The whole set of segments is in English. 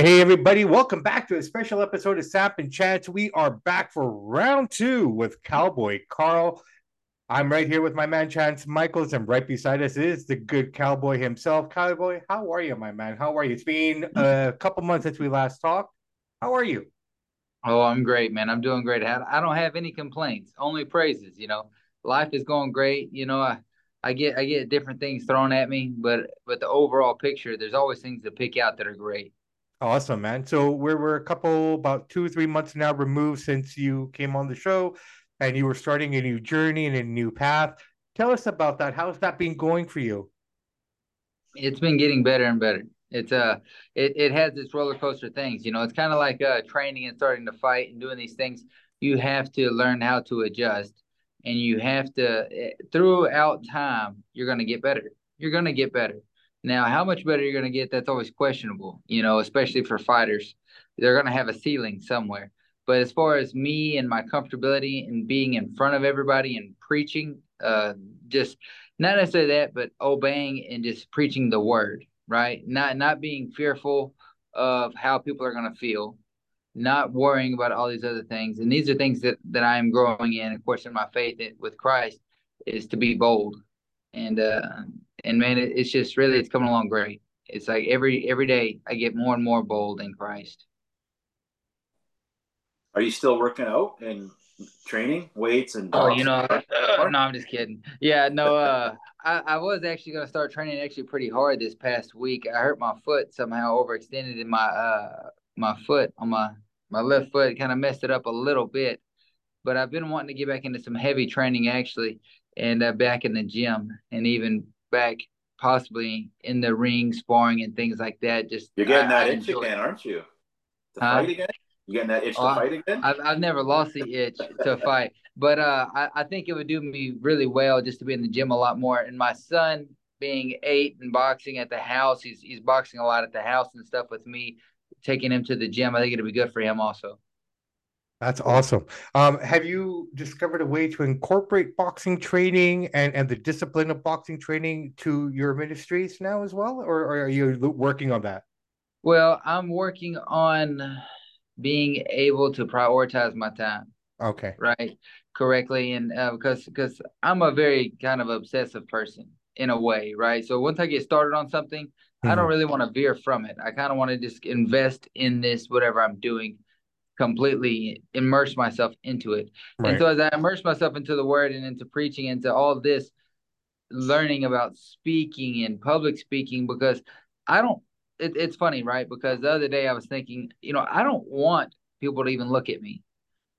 Hey, everybody, welcome back to a special episode of Samp and Chance. We are back for round two with Cowboy Karl. I'm right here with my man Chance Michaels, and right beside us is the good cowboy himself. Cowboy, how are you, my man? How are you? It's been a couple months since we last talked. How are you? Oh, I'm great, man. I'm doing great. I don't have any complaints, only praises. You know, life is going great. You know, I, I get I get different things thrown at me, but but the overall picture, there's always things to pick out that are great. Awesome, man. So we're we're a couple about two or three months now removed since you came on the show, and you were starting a new journey and a new path. Tell us about that. How's that been going for you? It's been getting better and better. It's uh, it it has its roller coaster things. You know, it's kind of like uh, training and starting to fight and doing these things. You have to learn how to adjust, and you have to eh, throughout time. You're gonna get better. You're gonna get better now, how much better you're going to get, that's always questionable, you know, especially for fighters. They're going to have a ceiling somewhere. But as far as me and my comfortability and being in front of everybody and preaching, uh, just not necessarily that, but obeying and just preaching the word, right? Not not being fearful of how people are going to feel, not worrying about all these other things. And these are things that that I am growing in, of course, in my faith with Christ, is to be bold and uh, and man, it, it's just really it's coming along great. It's like every every day I get more and more bold in Christ. Are you still working out and training weights and? Oh, you know, uh, no, I'm just kidding. Yeah, no, uh, I, I was actually going to start training actually pretty hard this past week. I hurt my foot somehow overextended in my uh my foot on my my left foot, kind of messed it up a little bit. But I've been wanting to get back into some heavy training actually, and uh, back in the gym, and even back possibly in the ring sparring and things like that. Just you're getting I, that I itch again, aren't you? To fight again? You getting that itch to uh, fight again? I've, I've never lost the itch to fight, but uh, I, I think it would do me really well just to be in the gym a lot more. And my son being eight and boxing at the house, he's he's boxing a lot at the house and stuff with me. Taking him to the gym, I think it'll be good for him also. That's awesome. Um, have you discovered a way to incorporate boxing training and, and the discipline of boxing training to your ministries now as well, or, or are you working on that? Well, I'm working on being able to prioritize my time. Okay. Right. Correctly, and uh, because because I'm a very kind of obsessive person in a way, right? So once I get started on something, mm-hmm. I don't mm-hmm. really want to veer from it. I kind of want to just invest in this whatever I'm doing completely immerse myself into it. Right. And so as I immerse myself into the word and into preaching, into all this, learning about speaking and public speaking, because I don't, it, it's funny, right? Because the other day I was thinking, you know, I don't want people to even look at me.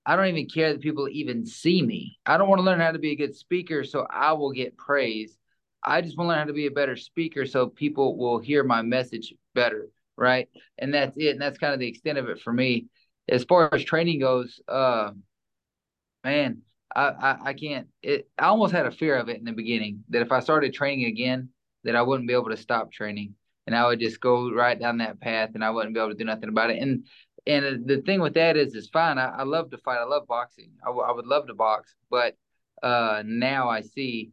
I don't even care that people even see me. I don't want to learn how to be a good speaker so I will get praise. I just want to learn how to be a better speaker so people will hear my message better, right? And that's it. And that's kind of the extent of it for me as far as training goes, uh, man, I, I, I can't. It, I almost had a fear of it in the beginning that if I started training again, that I wouldn't be able to stop training, and I would just go right down that path, and I wouldn't be able to do nothing about it. And and the thing with that is, it's fine. I, I love to fight. I love boxing. I, w- I would love to box, but uh, now I see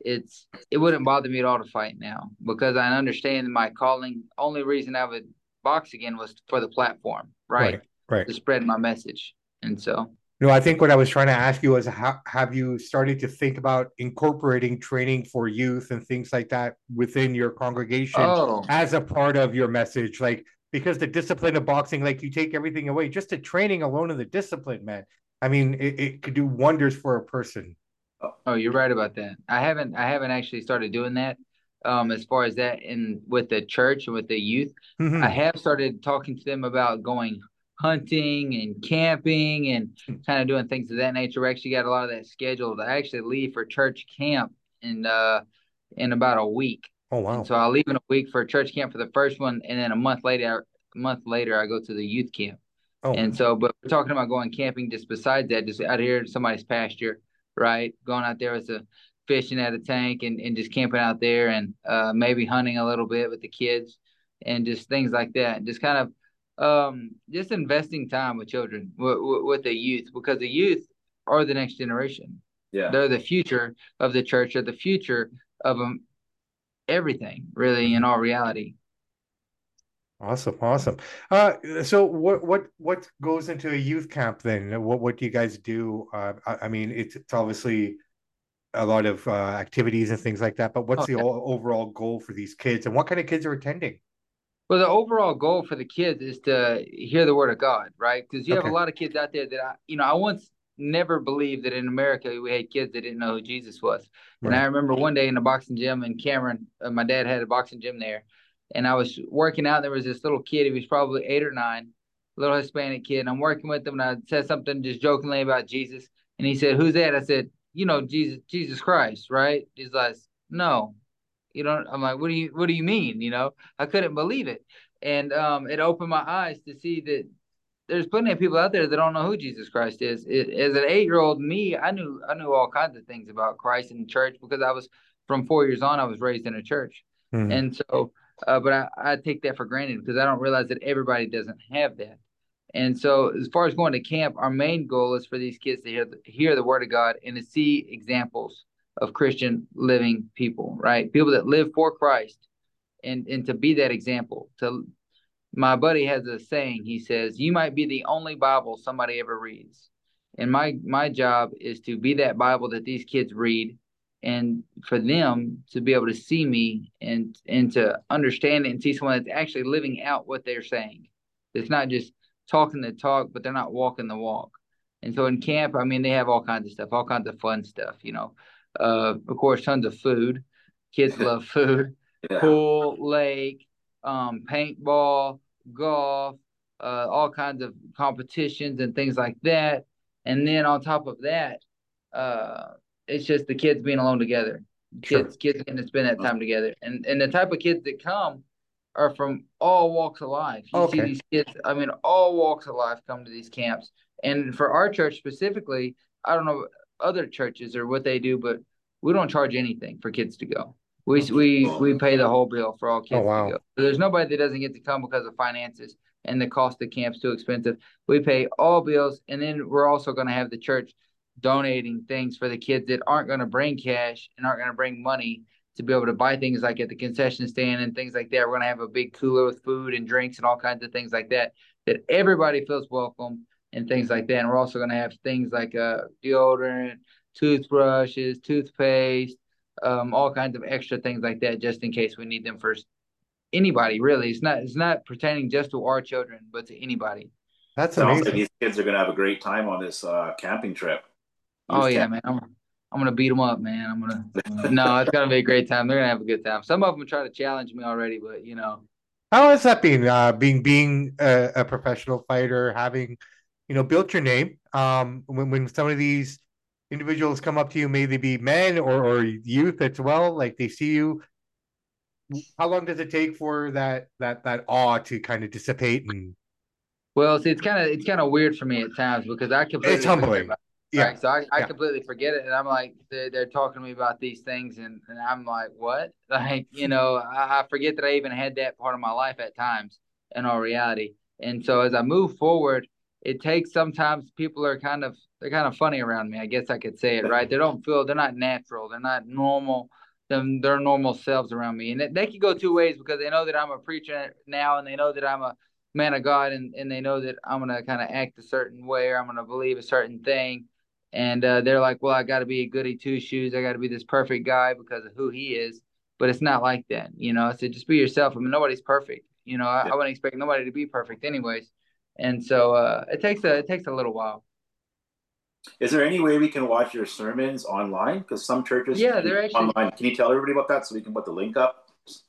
it's it wouldn't bother me at all to fight now because I understand my calling. Only reason I would box again was for the platform, right? right right. to spread my message. And so, no, I think what I was trying to ask you was how, have you started to think about incorporating training for youth and things like that within your congregation oh. as a part of your message? Like, because the discipline of boxing, like you take everything away, just the training alone in the discipline, man. I mean, it, it could do wonders for a person. Oh, you're right about that. I haven't, I haven't actually started doing that. Um, as far as that in with the church and with the youth, mm-hmm. I have started talking to them about going hunting and camping and kind of doing things of that nature. We actually got a lot of that scheduled. I actually leave for church camp in uh in about a week. Oh wow! And so I'll leave in a week for church camp for the first one, and then a month later, a month later, I go to the youth camp. Oh. And so, but we're talking about going camping just besides that, just out here in somebody's pasture, right? Going out there with a fishing at a tank and, and just camping out there and uh, maybe hunting a little bit with the kids and just things like that. Just kind of um, just investing time with children, with, with the youth, because the youth are the next generation. Yeah, they're the future of the church, or the future of um, everything, really, in all reality. Awesome, awesome. Uh, so what what what goes into a youth camp then? What what do you guys do? Uh, I, I mean, it's, it's obviously a lot of uh, activities and things like that. But what's okay. the overall goal for these kids, and what kind of kids are attending? Well, the overall goal for the kids is to hear the word of God, right? Because you have a lot of kids out there that I, you know, I once never believed that in America we had kids that didn't know who Jesus was. Right. And I remember one day in a boxing gym in Cameron, uh, my dad had a boxing gym there, and I was working out. There was this little kid. He was probably eight or nine, little Hispanic kid. And I'm working with him, and I said something just jokingly about Jesus, and he said, "Who's that?" I said, "You know, Jesus, Jesus Christ, right?" He's like, "No." You know, I'm like, what do you what do you mean? You know, I couldn't believe it. And um, it opened my eyes to see that there's plenty of people out there that don't know who Jesus Christ is. It, as an eight year old me, I knew I knew all kinds of things about Christ and church because I was from four years on. I was raised in a church, mm-hmm. and so uh, but I, I take that for granted because I don't realize that everybody doesn't have that. And so, as far as going to camp, our main goal is for these kids to hear the, hear the word of God and to see examples of Christian living people, right? People that live for Christ, and and to be that example. To my buddy has a saying. He says, "You might be the only Bible somebody ever reads." And my my job is to be that Bible that these kids read and for them to be able to see me and and to understand it and see someone that's actually living out what they're saying it's not just talking the talk but they're not walking the walk and so in camp i mean they have all kinds of stuff all kinds of fun stuff you know uh, of course tons of food kids love food yeah. pool lake um, paintball golf uh, all kinds of competitions and things like that and then on top of that uh, it's just the kids being alone together. Kids, sure. kids getting to spend that time together, and and the type of kids that come are from all walks of life. You okay. see these kids. I mean, all walks of life come to these camps, and for our church specifically, I don't know other churches or what they do, but we don't charge anything for kids to go. We hmm. we we pay the whole bill for all oh, kids oh, wow. to go. So there's nobody that doesn't get to come because of finances and the cost of camp's too expensive. We pay all bills, and then we're also going to have the church donating things for the kids that aren't going to bring cash and aren't going to bring money to be able to buy things like at the concession stand and things like that. We're going to have a big cooler with food and drinks and all kinds of things like that, that everybody feels welcome and things like that. And we're also going to have things like uh, deodorant, toothbrushes, toothpaste, um, all kinds of extra things like that, just in case we need them for anybody. Really, it's not it's not pertaining just to our children, but to anybody. That's amazing. Like these kids are going to have a great time on this uh, camping trip. Oh yeah, man. I'm I'm gonna beat them up, man. I'm gonna. no, it's gonna be a great time. They're gonna have a good time. Some of them try to challenge me already, but you know. How has that been? Uh, being being a, a professional fighter, having, you know, built your name. Um, when when some of these individuals come up to you, may they be men or or youth as well, like they see you. How long does it take for that that that awe to kind of dissipate and? Well, see, it's kind of it's kind of weird for me at times because I completely it's humbling. Yeah. Right. So I, I yeah. completely forget it. And I'm like, they're, they're talking to me about these things. And, and I'm like, what? Like, you know, I, I forget that I even had that part of my life at times in all reality. And so as I move forward, it takes sometimes people are kind of, they're kind of funny around me. I guess I could say it, right? They don't feel, they're not natural. They're not normal. Them, their normal selves around me. And they, they could go two ways because they know that I'm a preacher now and they know that I'm a man of God and, and they know that I'm going to kind of act a certain way or I'm going to believe a certain thing and uh, they're like, well, I got to be a goody two shoes. I got to be this perfect guy because of who he is. But it's not like that, you know. So just be yourself. I mean, nobody's perfect. You know, I, yeah. I wouldn't expect nobody to be perfect, anyways. And so uh, it takes a it takes a little while. Is there any way we can watch your sermons online? Because some churches, yeah, they're actually online. Can you tell everybody about that so we can put the link up?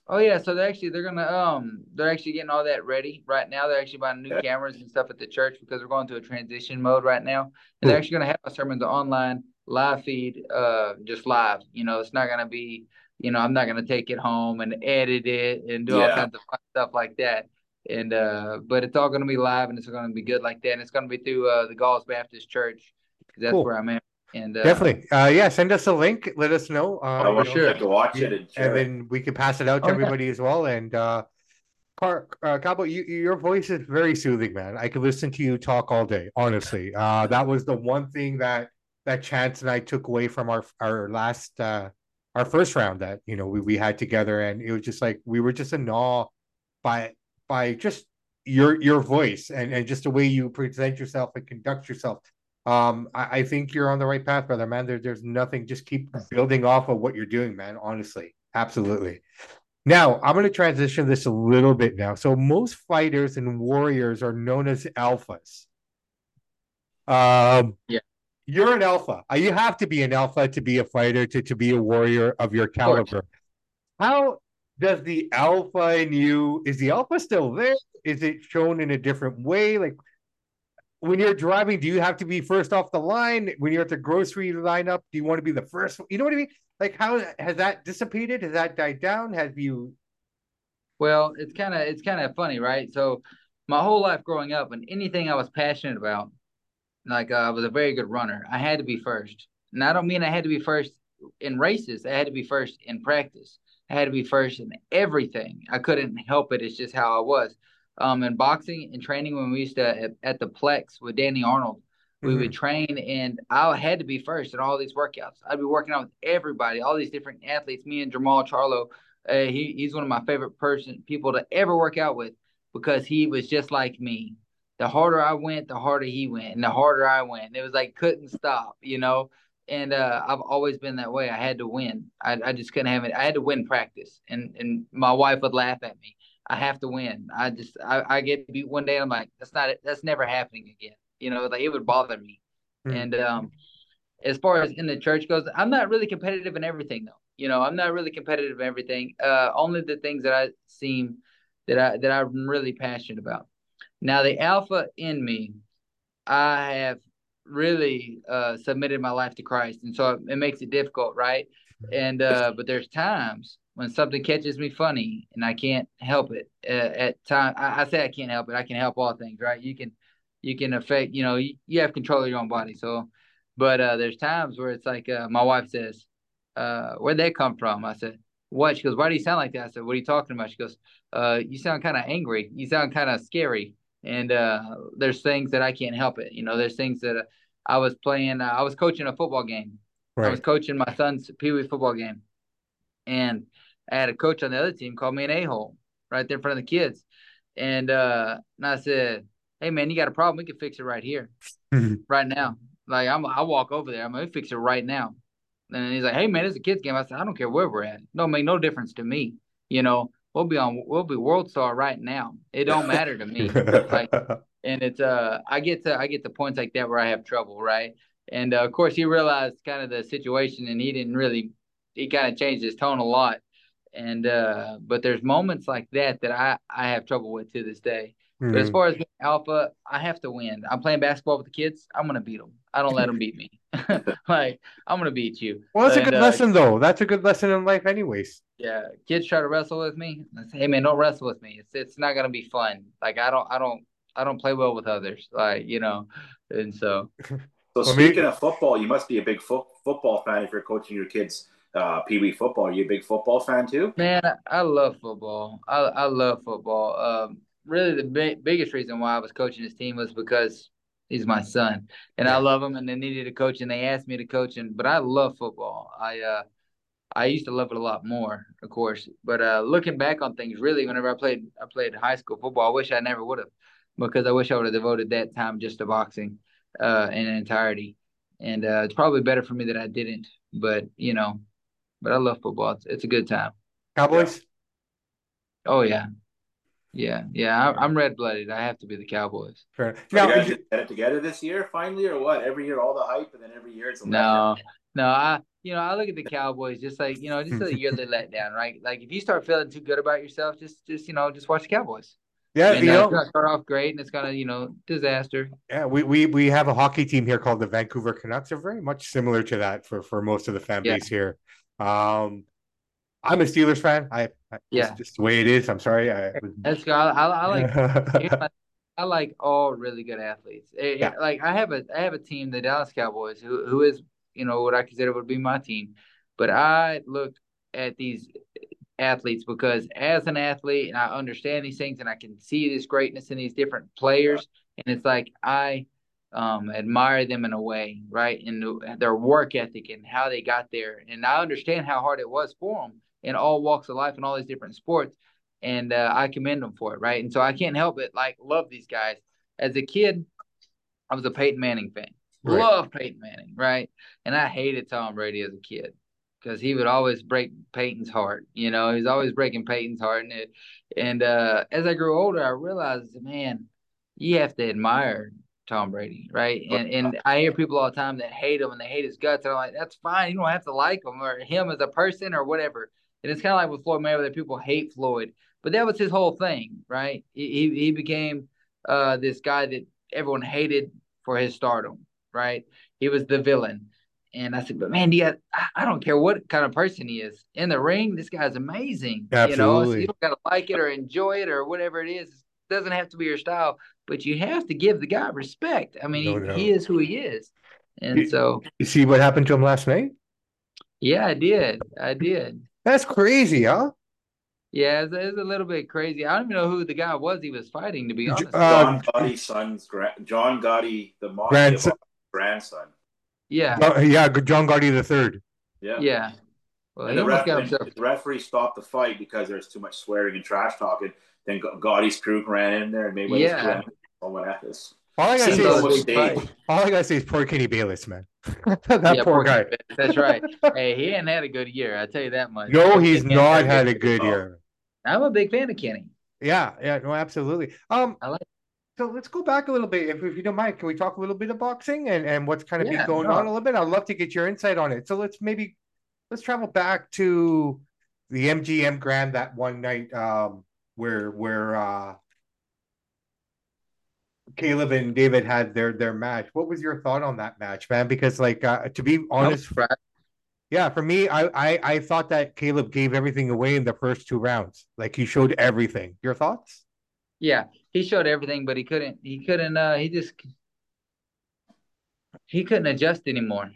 Oh yeah, so they're actually they're gonna um they're actually getting all that ready right now. They're actually buying new okay. cameras and stuff at the church because we're going through a transition mode right now. And they're actually gonna have my sermons online live feed, uh, just live. You know, it's not gonna be, you know, I'm not gonna take it home and edit it and do yeah. all kinds of fun stuff like that. And uh, but it's all gonna be live and it's gonna be good like that. And it's gonna be through uh the Gause Baptist Church because that's cool. where I'm at. And uh, definitely, uh, yeah, send us a link. Let us know. Uh, oh, sure. To watch it, and, and, then we can pass it out to oh, everybody yeah. as well. And uh, Car- uh, Cabo, you, your voice is very soothing, man. I could listen to you talk all day. Honestly, uh, that was the one thing that that Chance and I took away from our our last uh, our first round that you know we we had together, and it was just like we were just in awe by by just your your voice and, and just the way you present yourself and conduct yourself. Um, I, I think you're on the right path, brother, man. There, there's nothing. Just keep building off of what you're doing, man. Honestly, absolutely. Now, I'm going to transition this a little bit now. So, most fighters and warriors are known as alphas. Um, yeah. You're an alpha. You have to be an alpha to be a fighter, to, to be a warrior of your caliber. How does the alpha in you, is the alpha still there? Is it shown in a different way? Like, when you're driving, do you have to be first off the line? When you're at the grocery lineup, do you want to be the first? You know what I mean? Like, how has that dissipated? Has that died down? Have you? Well, it's kind of it's kind of funny, right? So, my whole life growing up, and anything I was passionate about, like uh, I was a very good runner, I had to be first. And I don't mean I had to be first in races. I had to be first in practice. I had to be first in everything. I couldn't help it. It's just how I was um, in boxing and training when we used to at, at the Plex with Danny Arnold. We mm-hmm. would train, and I had to be first in all these workouts. I'd be working out with everybody, all these different athletes. Me and Jermall Charlo, uh, he, he's one of my favorite person people to ever work out with because he was just like me. The harder I went, the harder he went, and the harder I went. It was like couldn't stop, you know. And uh, I've always been that way. I had to win. I, I just couldn't have it. I had to win practice, and and my wife would laugh at me I have to win. I just I, I get beat one day. And I'm like, that's not that's never happening again. You know, like it would bother me. Mm-hmm. And um, as far as in the church goes, I'm not really competitive in everything though. You know, I'm not really competitive in everything. Uh, only the things that I seem that I that I'm really passionate about. Now the alpha in me, I have really uh, submitted my life to Christ, and so it makes it difficult, right? And uh, but there's times when something catches me funny and I can't help it uh, at time. I, I, say I can't help it. I can help all things, right? You can, you can affect, you know, you, you have control of your own body. So, but uh, there's times where it's like uh, my wife says, uh, "Where'd they come from?" I said, "What?" She goes, "Why do you sound like that?" I said, "What are you talking about?" She goes, uh, "You sound kind of angry. You sound kind of scary." And uh, there's things that I can't help it. You know, there's things that uh, I was playing. Uh, I was coaching a football game. Right. I was coaching my son's pee wee football game, and I had a coach on the other team call me an a hole right there in front of the kids, and uh, and I said, "Hey man, you got a problem? We can fix it right here, right now. Like I'm, I walk over there. I'm gonna fix it right now." And he's like, "Hey man, it's a kids game." I said, "I don't care where we're at. Don't make no difference to me. You know, we'll be on, we'll be world star right now. It don't matter to me. like, and it's uh, I get to I get to points like that where I have trouble, right? And uh, of course, he realized kind of the situation, and he didn't really. He kind of changed his tone a lot and uh, but there's moments like that that I I have trouble with to this day. Mm-hmm. But as mm-hmm. far as alpha, I have to win. I'm playing basketball with the kids. I'm gonna beat them. I don't let them beat me. like I'm gonna beat you. Well, that's and, a good uh, lesson though. That's a good lesson in life, anyways. Yeah, kids try to wrestle with me. I say, hey man, don't wrestle with me. It's it's not gonna be fun. Like I don't I don't I don't play well with others. Like you know, and so. So speaking of football, you must be a big fo- football fan if you're coaching your kids uh, Pee Wee football. Are you a big football fan too? Man, I, love football. I, I love football. Um, really, the big, biggest reason why I was coaching this team was because he's my son, and yeah. I love him. And they needed a coach, and they asked me to coach him. But I love football. I uh, I used to love it a lot more, of course. But uh, looking back on things, really, whenever I played, I played high school football. I wish I never would have, because I wish I would have devoted that time just to boxing uh, in entirety. And uh, it's probably better for me that I didn't. But you know, but I love football. It's, it's a good time. Cowboys? Oh yeah, yeah, yeah. I, am red blooded. I have to be the Cowboys. Fair. Now, you guys get it together this year finally, or what? Every year, all the hype, and then every year it's a no, no. I you know I look at the Cowboys just like you know just a yearly letdown, right? Like if you start feeling too good about yourself, just just you know just watch the Cowboys. Yeah, and, you uh, know, start off great, and it's gonna, you know, disaster. Yeah, we, we we have a hockey team here called the Vancouver Canucks. They're very much similar to that for for most of the fan base yeah. here. Um, I'm a Steelers fan. I, I yeah, just the way it is. I'm sorry. I, That's I, I, I like. I like all really good athletes. It, yeah. Like I have a I have a team, the Dallas Cowboys, who who is you know what I consider would be my team, but I look at these athletes because as an athlete and I understand these things and I can see this greatness in these different players, and it's like I um, admire them in a way, right? And their work ethic and how they got there. And I understand how hard it was for them in all walks of life and all these different sports. and uh, I commend them for it, right? And so I can't help but like love these guys. As a kid, I was a Peyton Manning fan. Right. Love Peyton Manning, right? And I hated Tom Brady as a kid because he would always break Peyton's heart. You know, he's always breaking Peyton's heart. And it, and uh, as I grew older, I realized, man, you have to admire Tom Brady, right? And and I hear people all the time that hate him and they hate his guts. And I'm like, that's fine. You don't have to like him or him as a person or whatever. And it's kind of like with Floyd Mayweather, people hate Floyd, but that was his whole thing, right? He he became uh, this guy that everyone hated for his stardom, right? He was the villain. And I said, but man, you I don't care what kind of person he is in the ring. This guy's amazing. Absolutely. You know, so you don't gotta like it or enjoy it or whatever it is. It doesn't have to be your style, but you have to give the guy respect. I mean, no, he, he, is who he is. And you, so you see what happened to him last night? Yeah, I did. I did. That's crazy, huh? Yeah, it's, it's, a little bit crazy. I don't even know who the guy was he was fighting. To be honest, John Gotti's son's John Gotti, the grandson. grandson. Yeah, uh, yeah, John Gotti the third. Yeah, yeah. Well, and the, ref- himself... the referee stopped the fight because there's too much swearing and trash talking. Then Gotti's crew ran in there and Mayweather's yeah. crew. What happens? All I gotta say is, all I gotta say is poor Kenny Bayless, man. that yeah, poor, guy. That's right. hey, he ain't had a good year. I tell you that much. No, he's not had a good year. I'm a big fan of Kenny. Yeah, yeah, no, absolutely. Um, I like. So let's go back a little bit, if, if you don't mind. Can we talk a little bit of boxing and, and what's kind of yeah, been going no. on a little bit? I'd love to get your insight on it. So let's maybe let's travel back to the MGM Grand that one night um, where where uh, Caleb and David had their their match. What was your thought on that match, man? Because like uh, to be honest, yeah, for me, I, I I thought that Caleb gave everything away in the first two rounds. Like he showed everything. Your thoughts? Yeah, he showed everything, but he couldn't. He couldn't. Uh, he just he couldn't adjust anymore.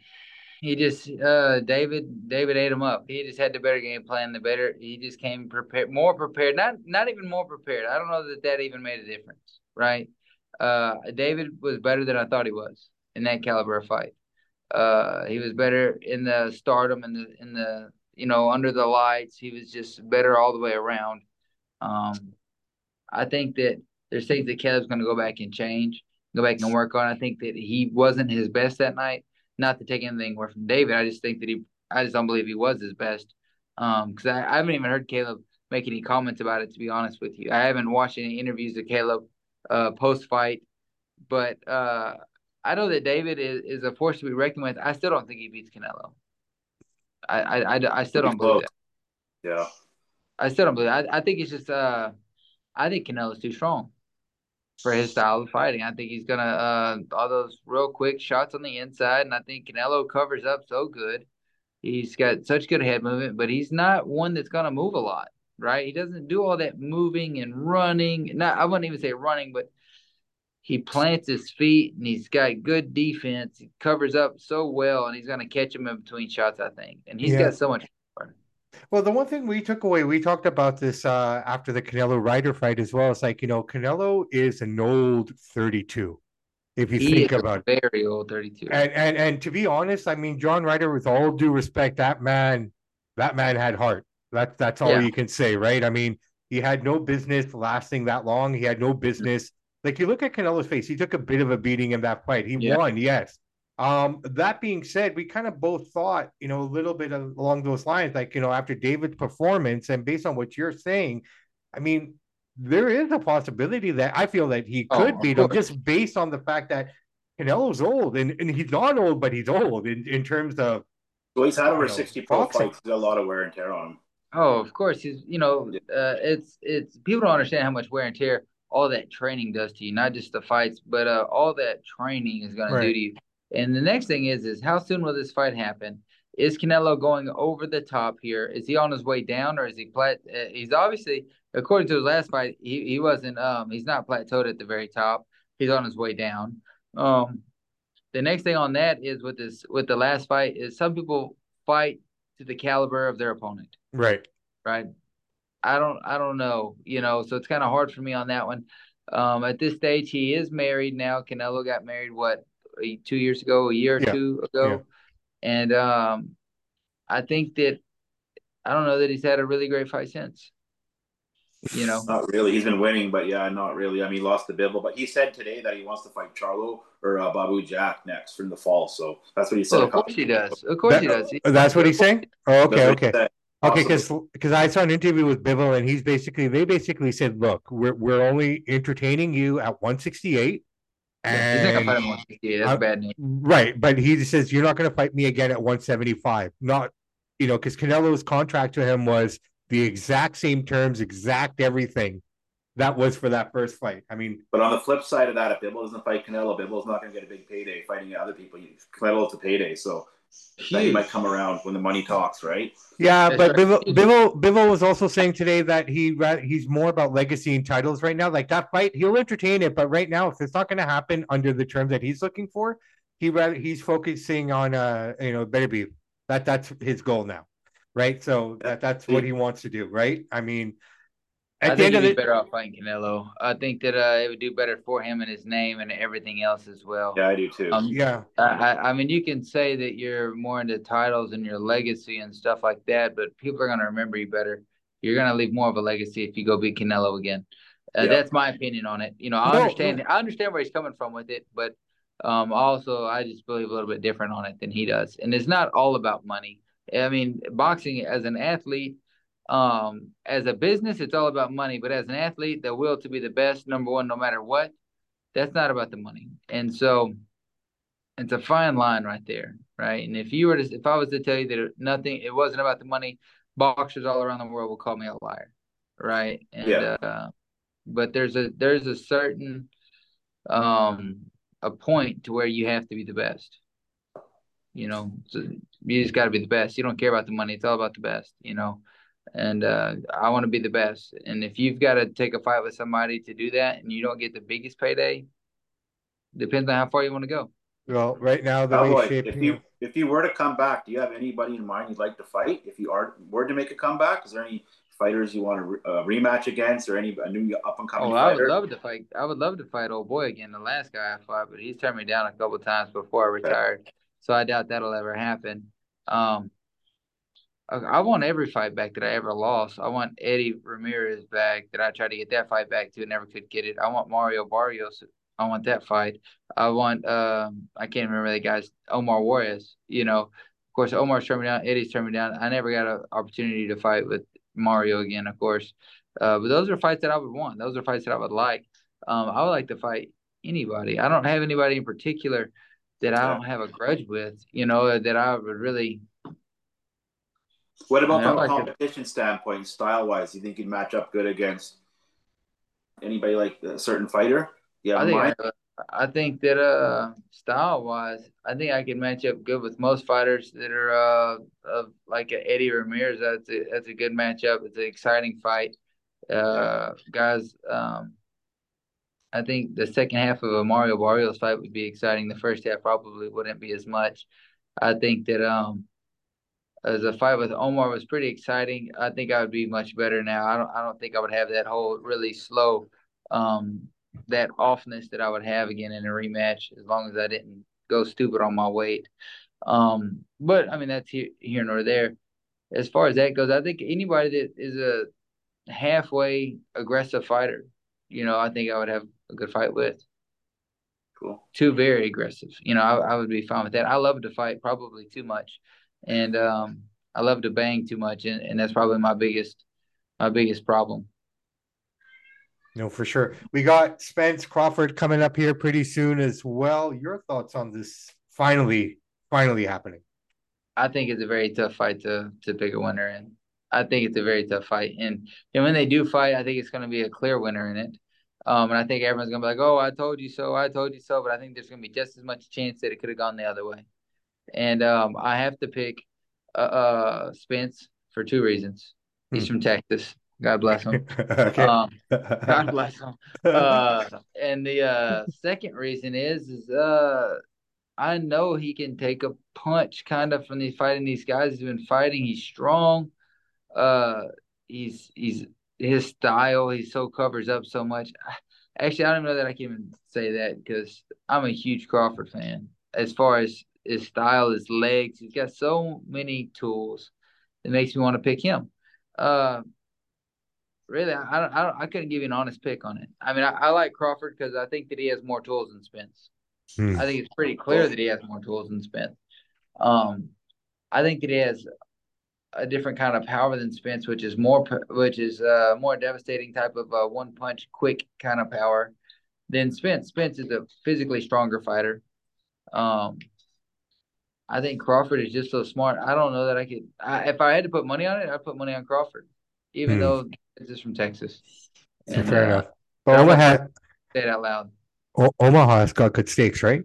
He just uh David David ate him up. He just had the better game plan, the better. He just came prepared, more prepared. Not not even more prepared. I don't know that that even made a difference, right? Uh, David was better than I thought he was in that caliber of fight. Uh, he was better in the stardom and the in the you know under the lights. He was just better all the way around. Um, I think that there's things that Caleb's going to go back and change, go back and work on. I think that he wasn't his best that night. Not to take anything away from David, I just think that he, I just don't believe he was his best. Um, because I, I haven't even heard Caleb make any comments about it. To be honest with you, I haven't watched any interviews of Caleb uh, post fight, but uh, I know that David is, is a force to be reckoned with. I still don't think he beats Canelo. I I, I, I still don't believe that. Yeah. I still don't believe. That. I I think it's just uh, I think Canelo's too strong for his style of fighting. I think he's gonna uh all those real quick shots on the inside, and I think Canelo covers up so good. He's got such good head movement, but he's not one that's gonna move a lot, right? He doesn't do all that moving and running. Not I wouldn't even say running, but he plants his feet and he's got good defense. He covers up so well, and he's going to catch him in between shots, I think. And he's yeah. got so much. Well, the one thing we took away, we talked about this uh, after the Canelo Ryder fight as well. It's like you know, Canelo is an old thirty-two. If you he think about it, very old thirty-two. And and and to be honest, I mean, John Ryder, with all due respect, that man, that man had heart. That's that's all yeah. you can say, right? I mean, he had no business lasting that long. He had no business like you look at Canelo's face, he took a bit of a beating in that fight. He yeah. won, yes. Um, that being said, we kind of both thought, you know, a little bit along those lines, like, you know, after David's performance and based on what you're saying, I mean, there is a possibility that I feel that he oh, could oh, beat him just based on the fact that Canelo's old and, and he's not old, but he's old in, in terms of. Well, he's had over know, 60 pro boxing. fights. There's a lot of wear and tear on him. Oh, of course. He's, you know, uh, it's, it's, people don't understand how much wear and tear all that training does to you, not just the fights, but uh, all that training is going right. to do to you. And the next thing is, is how soon will this fight happen? Is Canelo going over the top here? Is he on his way down, or is he plat? Uh, he's obviously, according to his last fight, he, he wasn't. Um, he's not plateaued at the very top. He's on his way down. Um, the next thing on that is with this with the last fight is some people fight to the caliber of their opponent. Right. Right. I don't I don't know, you know, so it's kind of hard for me on that one. Um, at this stage, he is married now. Canelo got married what two years ago, a year or yeah. two ago, yeah. and um, I think that I don't know that he's had a really great fight since. You know, not really. He's been winning, but yeah, not really. I mean, he lost to Bivol, but he said today that he wants to fight Charlo or uh, Badou Jack next from the fall. So that's what he said. Well, of course he does. Of course that, he does. He, that's what he's saying. Oh, okay, okay. Okay, because because I saw an interview with Bivol and he's basically they basically said, look, we're we're only entertaining you at 168. And, he's not gonna fight him 168. That's uh, bad news. Right, but he says you're not gonna fight me again at 175. Not, you know, because Canelo's contract to him was the exact same terms, exact everything. That was for that first fight. I mean, but on the flip side of that, if Bivol doesn't fight Canelo, Bivol's not going to get a big payday fighting other people. Canelo's a payday, so that he might come around when the money talks, right? Yeah, but Bivol, Bivol, Bivol was also saying today that he he's more about legacy and titles right now. Like that fight, he'll entertain it, but right now, if it's not going to happen under the terms that he's looking for, he rather he's focusing on uh you know better be that that's his goal now right? So that that's what he wants to do, right? I mean, at I the think end he'd of be better off fighting Canelo. I think that uh, it would do better for him and his name and everything else as well. Yeah, I do too. Um, yeah. I, I mean, you can say that you're more into titles and your legacy and stuff like that, but people are going to remember you better. You're going to leave more of a legacy if you go beat Canelo again. Uh, yeah. That's my opinion on it. You know, I no, understand. No. I understand where he's coming from with it, but um, also I just believe a little bit different on it than he does. And it's not all about money. I mean, boxing as an athlete, um, as a business, it's all about money. But as an athlete, the will to be the best, number one, no matter what, that's not about the money. And so it's a fine line right there, right? And if you were to, if I was to tell you that nothing, it wasn't about the money, boxers all around the world will call me a liar, right? And yeah. uh, but there's a there's a certain um a point to where you have to be the best you know so you just got to be the best you don't care about the money it's all about the best you know and uh, i want to be the best and if you've got to take a fight with somebody to do that and you don't get the biggest payday depends on how far you want to go well right now the way if you if you were to come back do you have anybody in mind you'd like to fight if you are were to make a comeback is there any fighters you want to uh, rematch against or any a new up and coming? Oh, I would love to fight. I would love to fight old boy again. The last guy I fought, but he's turned me down a couple times before I retired. So I doubt that'll ever happen. Um, I want every fight back that I ever lost. I want Eddie Ramirez back that I tried to get that fight back to and never could get it. I want Mario Barrios. I want that fight. I want um I can't remember the guy's Omar Juarez. You know, of course Omar's turned me down, Eddie's turned me down. I never got an opportunity to fight with Mario again, of course. Uh, but those are fights that I would want. Those are fights that I would like. Um, I would like to fight anybody. I don't have anybody in particular that I don't have a grudge with, you know, that I would really. What about from a competition standpoint, style wise? You think you'd match up good against anybody like a certain fighter? Yeah, I think uh, I think that uh style wise, I think I could match up good with most fighters that are uh of like Eddie Ramirez. That's a, that's a good matchup. It's an exciting fight. Uh, guys, um, I think the second half of a Mario Barrios fight would be exciting. The first half probably wouldn't be as much. I think that um as a fight with Omar was pretty exciting. I think I would be much better now. I don't I don't think I would have that whole really slow um that offness that I would have again in a rematch as long as I didn't go stupid on my weight. Um but I mean that's here, here nor there. As far as that goes, I think anybody that is a halfway aggressive fighter, you know, I think I would have a good fight with. Cool. Too very aggressive. You know, I, I would be fine with that. I love to fight probably too much, and um, I love to bang too much, and, and that's probably my biggest my biggest problem. No, for sure. We got Spence Crawford coming up here pretty soon as well. Your thoughts on this finally, finally happening? I think it's a very tough fight to to pick a winner in. I think it's a very tough fight, and and when they do fight, I think it's going to be a clear winner in it. Um, and I think everyone's gonna be like, "Oh, I told you so. I told you so." But I think there's gonna be just as much chance that it could have gone the other way. And um, I have to pick uh, uh, Spence for two reasons. He's hmm. from Texas. God bless him. okay. Um, God bless him. Uh, and the uh, second reason is, is uh, I know he can take a punch kind of from these fighting these guys. He's been fighting. He's strong. Uh, he's he's his style. He so covers up so much. Actually, I don't know that I can even say that because I'm a huge Crawford fan. As far as his style, his legs, he's got so many tools. It makes me want to pick him. Uh, really, I don't, I, don't, I couldn't give you an honest pick on it. I mean, I, I like Crawford because I think that he has more tools than Spence. Hmm. I think it's pretty clear that he has more tools than Spence. Um, I think that he has a different kind of power than Spence, which is more, which is uh more devastating type of uh, one punch, quick kind of power than Spence. Spence is a physically stronger fighter. Um, I think Crawford is just so smart. I don't know that I could. I, if I had to put money on it, I'd put money on Crawford, even hmm. though it's just from Texas. And, Fair uh, enough. But Omaha say it out loud. O- Omaha's got good steaks, right?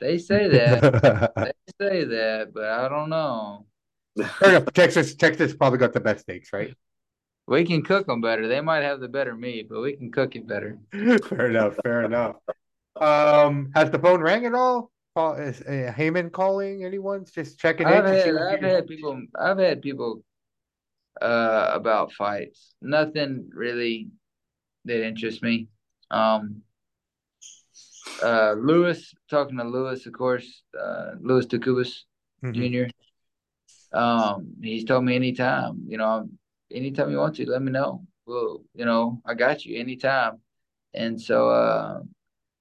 They say that. they say that, but I don't know. Fair enough. Texas, Texas probably got the best steaks, right? We can cook them better. They might have the better meat, but we can cook it better. fair enough. Fair enough. Um, has the phone rang at all? Call is uh, Haymon calling? Anyone's just checking I've in. Had, I've had people. I've had people uh, about fights. Nothing really that interests me. Um, uh, Luis talking to Luis, of course. Uh, Luis DeCubas mm-hmm. Jr. Um, he's told me anytime. You know, anytime you want to, let me know. Well, you know, I got you anytime. And so, uh,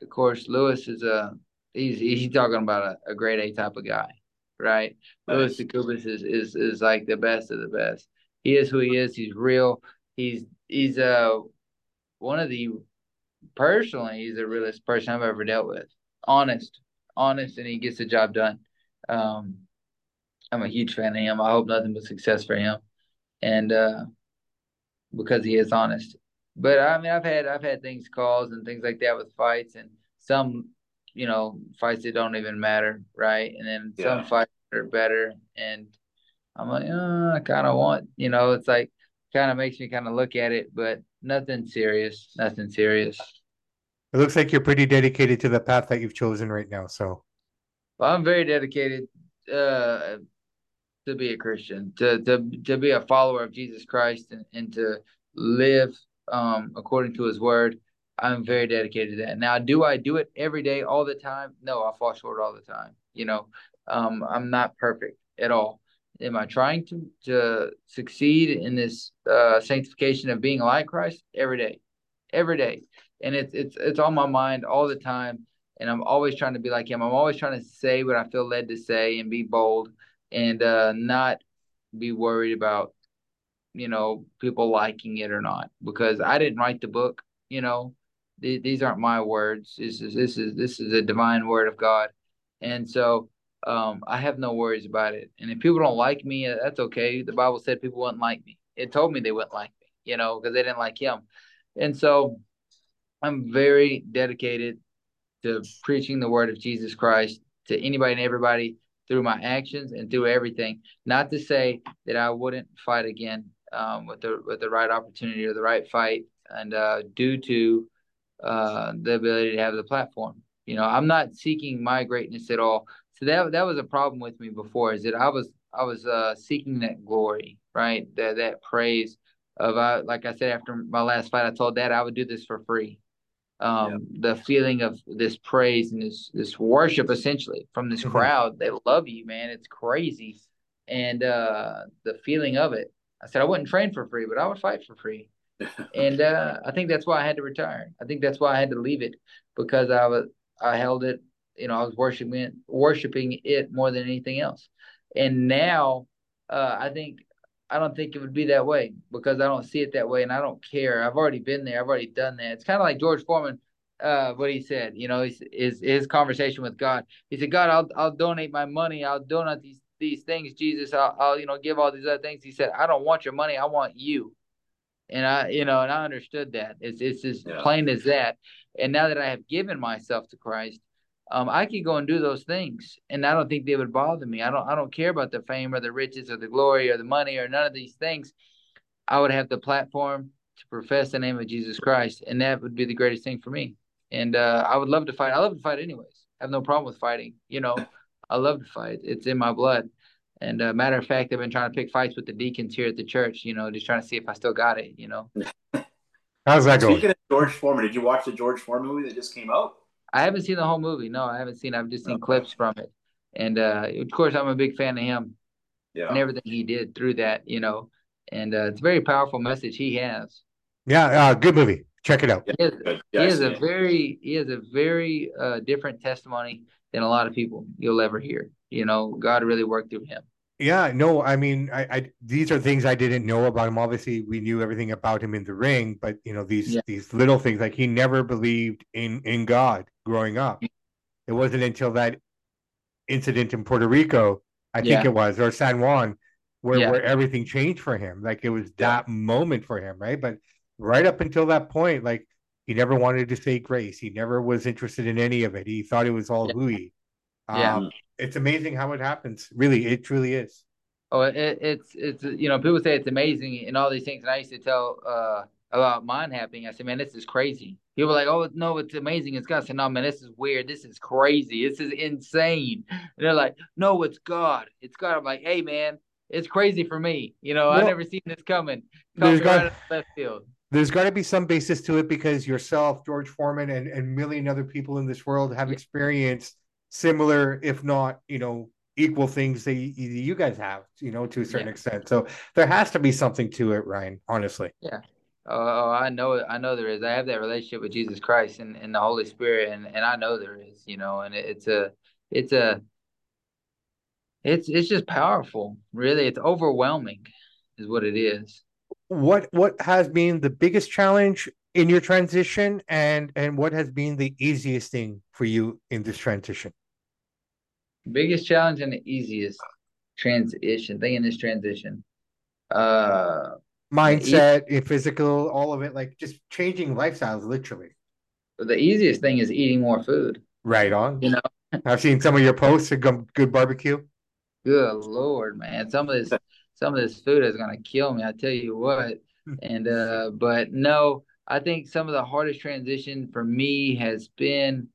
of course, Luis is a he's he's talking about a, a grade A type of guy, right? Nice. Luis DeCubas is is is like the best of the best. He is who he is. He's real. He's he's uh one of the personally he's the realest person I've ever dealt with. Honest, honest, and he gets the job done. Um, I'm a huge fan of him. I hope nothing but success for him, and uh, because he is honest. But I mean, I've had I've had things calls and things like that with fights, and some you know fights that don't even matter, right? And then yeah. some fights are better, and I'm like, oh, I kind of want, you know, it's like kind of makes me kind of look at it, but nothing serious, nothing serious. It looks like you're pretty dedicated to the path that you've chosen right now. So, well, I'm very dedicated uh, to be a Christian, to to to be a follower of Jesus Christ, and, and to live um, according to His Word. I'm very dedicated to that. Now, do I do it every day, all the time? No, I fall short all the time. You know, um, I'm not perfect at all am I trying to to succeed in this uh, sanctification of being like Christ every day, every day, and it's it's it's on my mind all the time, and I'm always trying to be like Him. I'm always trying to say what I feel led to say and be bold, and uh, not be worried about you know people liking it or not because I didn't write the book. You know, Th- these aren't my words. This is this is this is a divine word of God, and so um, I have no worries about it. And if people don't like me, uh, that's okay. The Bible said people wouldn't like me. It told me they wouldn't like me, you know, because they didn't like him. And so I'm very dedicated to preaching the word of Jesus Christ to anybody and everybody through my actions and through everything. Not to say that I wouldn't fight again um, with the with the right opportunity or the right fight, and uh, due to uh, the ability to have the platform. You know, I'm not seeking my greatness at all so that that was a problem with me before is that I was I was uh, seeking that glory, right? That that praise of I like I said after my last fight, I told Dad I would do this for free. Um, the feeling of this praise and this this worship essentially from this mm-hmm. crowd, they love you, man. It's crazy, and uh, the feeling of it. I said I wouldn't train for free, but I would fight for free. and uh, I think that's why I had to retire. I think that's why I had to leave it because I was I held it you know, I was worshiping worshiping it more than anything else. And now, uh, I think I don't think it would be that way because I don't see it that way, and I don't care. I've already been there. I've already done that. It's kind of like George Foreman, uh, what he said. You know, his, his his conversation with God. He said, "God, I'll I'll donate my money. I'll donate these these things, Jesus. I'll, I'll you know give all these other things." He said, "I don't want your money. I want you." And I, you know, and I understood that. It's it's as yeah. plain as that. And now that I have given myself to Christ, um, I could go and do those things, and I don't think they would bother me. I don't I don't care about the fame or the riches or the glory or the money or none of these things. I would have the platform to profess the name of Jesus Christ, and that would be the greatest thing for me. And uh, I would love to fight. I love to fight anyways. I have no problem with fighting. You know, I love to fight. It's in my blood. And uh, matter of fact, I've been trying to pick fights with the deacons here at the church. You know, just trying to see if I still got it. You know. How's that going? Speaking of George Foreman, did you watch the George Foreman movie that just came out? I haven't seen the whole movie. No, I haven't seen. I've just seen clips from it, and uh, of course, I'm a big fan of him. Yeah. And everything he did through that, you know, and uh, it's a very powerful message he has. Yeah, uh, good movie. Check it out. He has, yes, he has a very he has a very uh, different testimony than a lot of people you'll ever hear. You know, God really worked through him. Yeah, no, I mean, I, I these are things I didn't know about him. Obviously, we knew everything about him in the ring, but you know these yeah. these little things like he never believed in in God growing up. It wasn't until that incident in Puerto Rico, I yeah. think it was, or San Juan, where yeah. where everything changed for him. Like it was that moment for him, right? But right up until that point, like he never wanted to say grace. He never was interested in any of it. He thought it was all hooey. Yeah. Um, it's amazing how it happens. Really, it truly is. Oh, it, it's it's you know people say it's amazing and all these things, and I used to tell uh, about mine happening. I said, man, this is crazy. People are like, oh no, it's amazing. It's God. I said, no, man, this is weird. This is crazy. This is insane. And they're like, no, it's God. It's God. I'm like, hey, man, it's crazy for me. You know, well, I never seen this coming. Right left field. There's got to be some basis to it because yourself, George Foreman, and and million other people in this world have experienced similar, if not, you know, equal things that you guys have, you know, to a certain yeah. extent. So there has to be something to it, Ryan. Honestly. Yeah. Oh, oh, I know I know there is. I have that relationship with Jesus Christ and, and the Holy Spirit, and, and I know there is. You know, and it's a, it's a, it's it's just powerful. Really, it's overwhelming, is what it is. What what has been the biggest challenge in your transition, and and what has been the easiest thing for you in this transition? Biggest challenge and the easiest transition thing in this transition uh mindset e- physical all of it like just changing lifestyles literally. The easiest thing is eating more food. Right on. You know? I've seen some of your posts of good barbecue. Good lord man. Some of this some of this food is gonna kill me i tell you what. And uh but no i think some of the hardest transition for me has been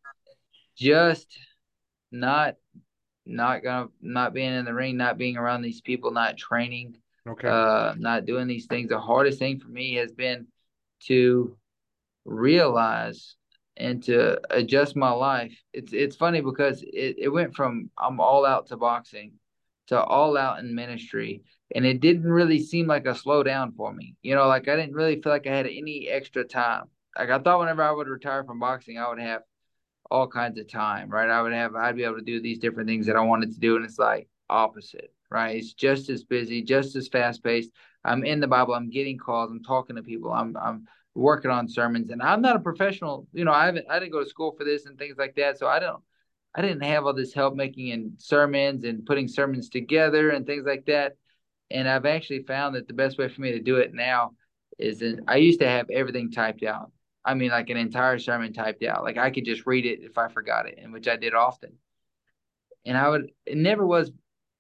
just not not gonna not being in the ring, not being around these people, not training, okay, uh, not doing these things. The hardest thing for me has been to realize and to adjust my life. It's it's funny because it, it went from I'm all out to boxing to all out in ministry. And it didn't really seem like a slowdown for me. You know, like I didn't really feel like I had any extra time. Like I thought whenever I would retire from boxing, I would have all kinds of time, right? I would have, I'd be able to do these different things that I wanted to do. And it's like opposite, right? It's just as busy, just as fast paced. I'm in the Bible. I'm getting calls. I'm talking to people. I'm, I'm working on sermons and I'm not a professional, you know, I haven't, I didn't go to school for this and things like that. So I don't, I didn't have all this help making in sermons and putting sermons together and things like that. And I've actually found that the best way for me to do it now is that I used to have everything typed out. I mean, like an entire sermon typed out. Like I could just read it if I forgot it, and which I did often. And I would, it never was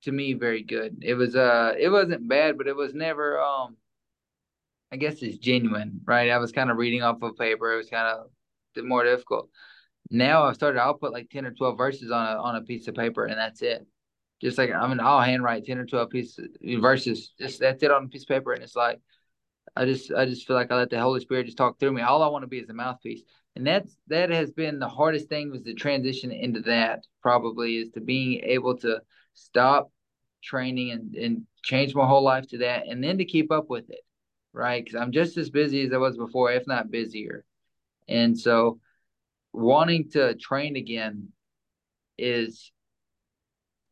to me very good. It was, uh, it wasn't bad, but it was never, um, I guess it's genuine, right? I was kind of reading off of paper. It was kind of more difficult. Now I've started, I'll put like 10 or 12 verses on a, on a piece of paper and that's it. Just like, I mean, I'll handwrite 10 or 12 pieces, verses, just that's it on a piece of paper. And it's like, I just I just feel like I let the Holy Spirit just talk through me. All I want to be is a mouthpiece. And that's that has been the hardest thing was the transition into that probably is to being able to stop training and, and change my whole life to that and then to keep up with it. Right. Because I'm just as busy as I was before, if not busier. And so wanting to train again is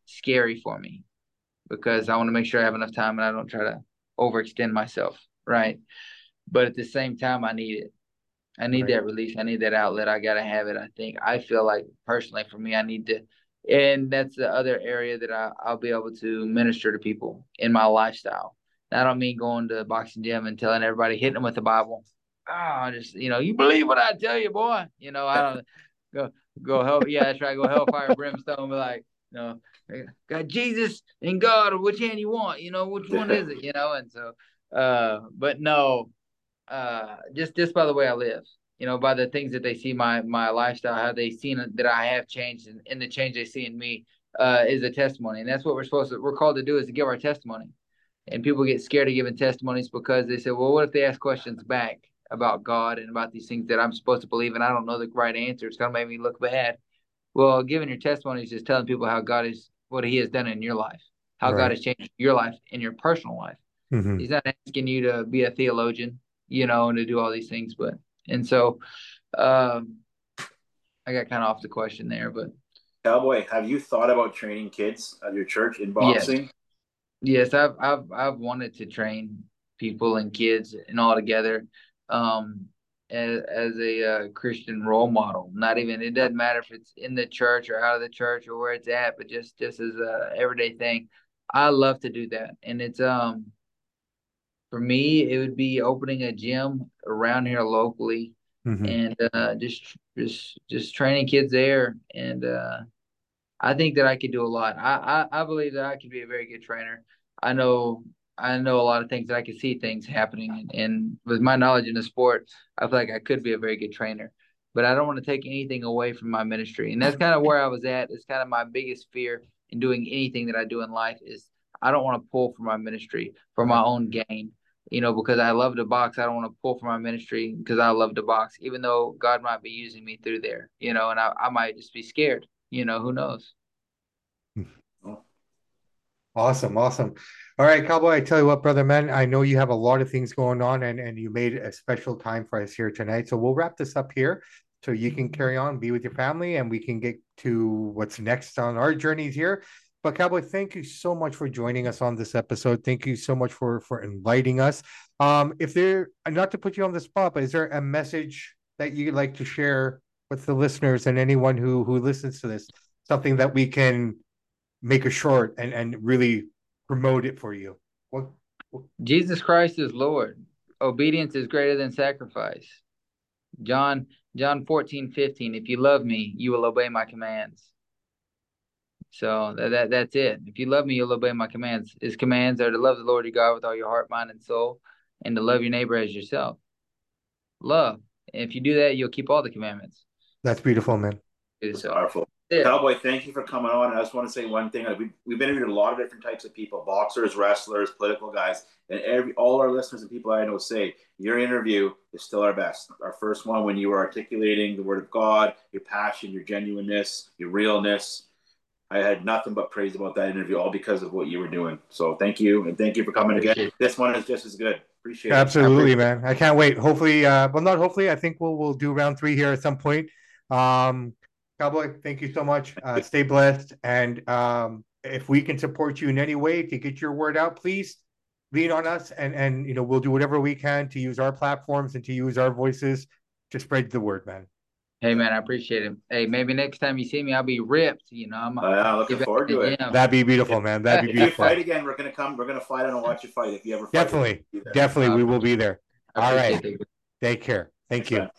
scary for me because I want to make sure I have enough time and I don't try to overextend myself right? But at the same time, I need it. I need right. that release. I need that outlet. I gotta have it. I think I feel like personally for me, I need to, and that's the other area that I, I'll be able to minister to people in my lifestyle. I don't mean going to boxing gym and telling everybody hitting them with the Bible. Oh, just you know, you believe what I tell you, boy. You know, I don't go go help. Yeah, that's right. Go hellfire brimstone. Be like, you know, got Jesus and God, or which hand you want? You know, which one is it? You know, and so uh, but no, uh, just just by the way I live, you know, by the things that they see my my lifestyle, how they seen that I have changed, and, and the change they see in me uh, is a testimony, and that's what we're supposed to we're called to do is to give our testimony. And people get scared of giving testimonies because they say, well, what if they ask questions back about God and about these things that I'm supposed to believe, and I don't know the right answer? It's gonna make me look bad. Well, giving your testimony is just telling people how God is what He has done in your life, how right. God has changed your life in your personal life Mm-hmm. He's not asking you to be a theologian, you know, and to do all these things. But and so, um, I got kind of off the question there, but Cowboy, have you thought about training kids at your church in boxing? Yes, yes I've I've I've wanted to train people and kids and all together. Um, as, as a uh, Christian role model. Not even it doesn't matter if it's in the church or out of the church or where it's at, but just just as a everyday thing. I love to do that, and it's um for me it would be opening a gym around here locally mm-hmm. and uh, just just just training kids there and uh, I think that I could do a lot. I, I I believe that I could be a very good trainer. I know I know a lot of things. I can see things happening, and, and with my knowledge in the sport, I feel like I could be a very good trainer. But I don't want to take anything away from my ministry, and that's kind of where I was at. It's kind of my biggest fear in doing anything that I do in life is I don't want to pull for my ministry for my own mm-hmm. gain. You know, because I love to box, I don't want to pull for my ministry because I love to box, even though God might be using me through there. You know, and I, I might just be scared. You know, who knows? Hmm. Oh, awesome, awesome. All right, Cowboy, I tell you what, brother man, I know you have a lot of things going on and, and you made a special time for us here tonight. So we'll wrap this up here so you can mm-hmm. carry on, be with your family, and we can get to what's next on our journeys here. But Cowboy, thank you so much for joining us on this episode. Thank you so much for for inviting us. Um, if there not to put you on the spot, but is there a message that you'd like to share with the listeners and anyone who who listens to this? Something that we can make a short and and really promote it for you? What, what? Jesus Christ is Lord. Obedience is greater than sacrifice. John John 14, 15. If you love me, you will obey my commands. So that, that that's it. If you love me, you'll obey my commands. His commands are to love the Lord your God with all your heart, mind, and soul, and to love your neighbor as yourself. Love. And if you do that, you'll keep all the commandments. That's beautiful, man. It's powerful. Yeah. Cowboy, thank you for coming on. I just want to say one thing. We, we've interviewed a lot of different types of people boxers, wrestlers, political guys. And every all our listeners and people I know say your interview is still our best. Our first one, when you were articulating the word of God, your passion, your genuineness, your realness. I had nothing but praise about that interview, all because of what you were doing. So thank you. And thank you for coming again. This one is just as good. Appreciate Absolutely, it. Absolutely, man. I can't wait. Hopefully, uh, well, not hopefully, I think we'll, we'll do round three here at some point. Um, Cowboy, thank you so much. Uh, stay blessed. And um, if we can support you in any way to get your word out, please lean on us and and you know we'll do whatever we can to use our platforms and to use our voices to spread the word, man. Hey man, I appreciate it. Hey, maybe next time you see me, I'll be ripped. You know, I'm uh, yeah, looking forward to it. That'd be beautiful, man. That'd be beautiful. If you fight again, we're gonna come. We're gonna fight and watch you fight. If you ever definitely, definitely, we will be there. All right, take care. Thank Thanks, you. Man.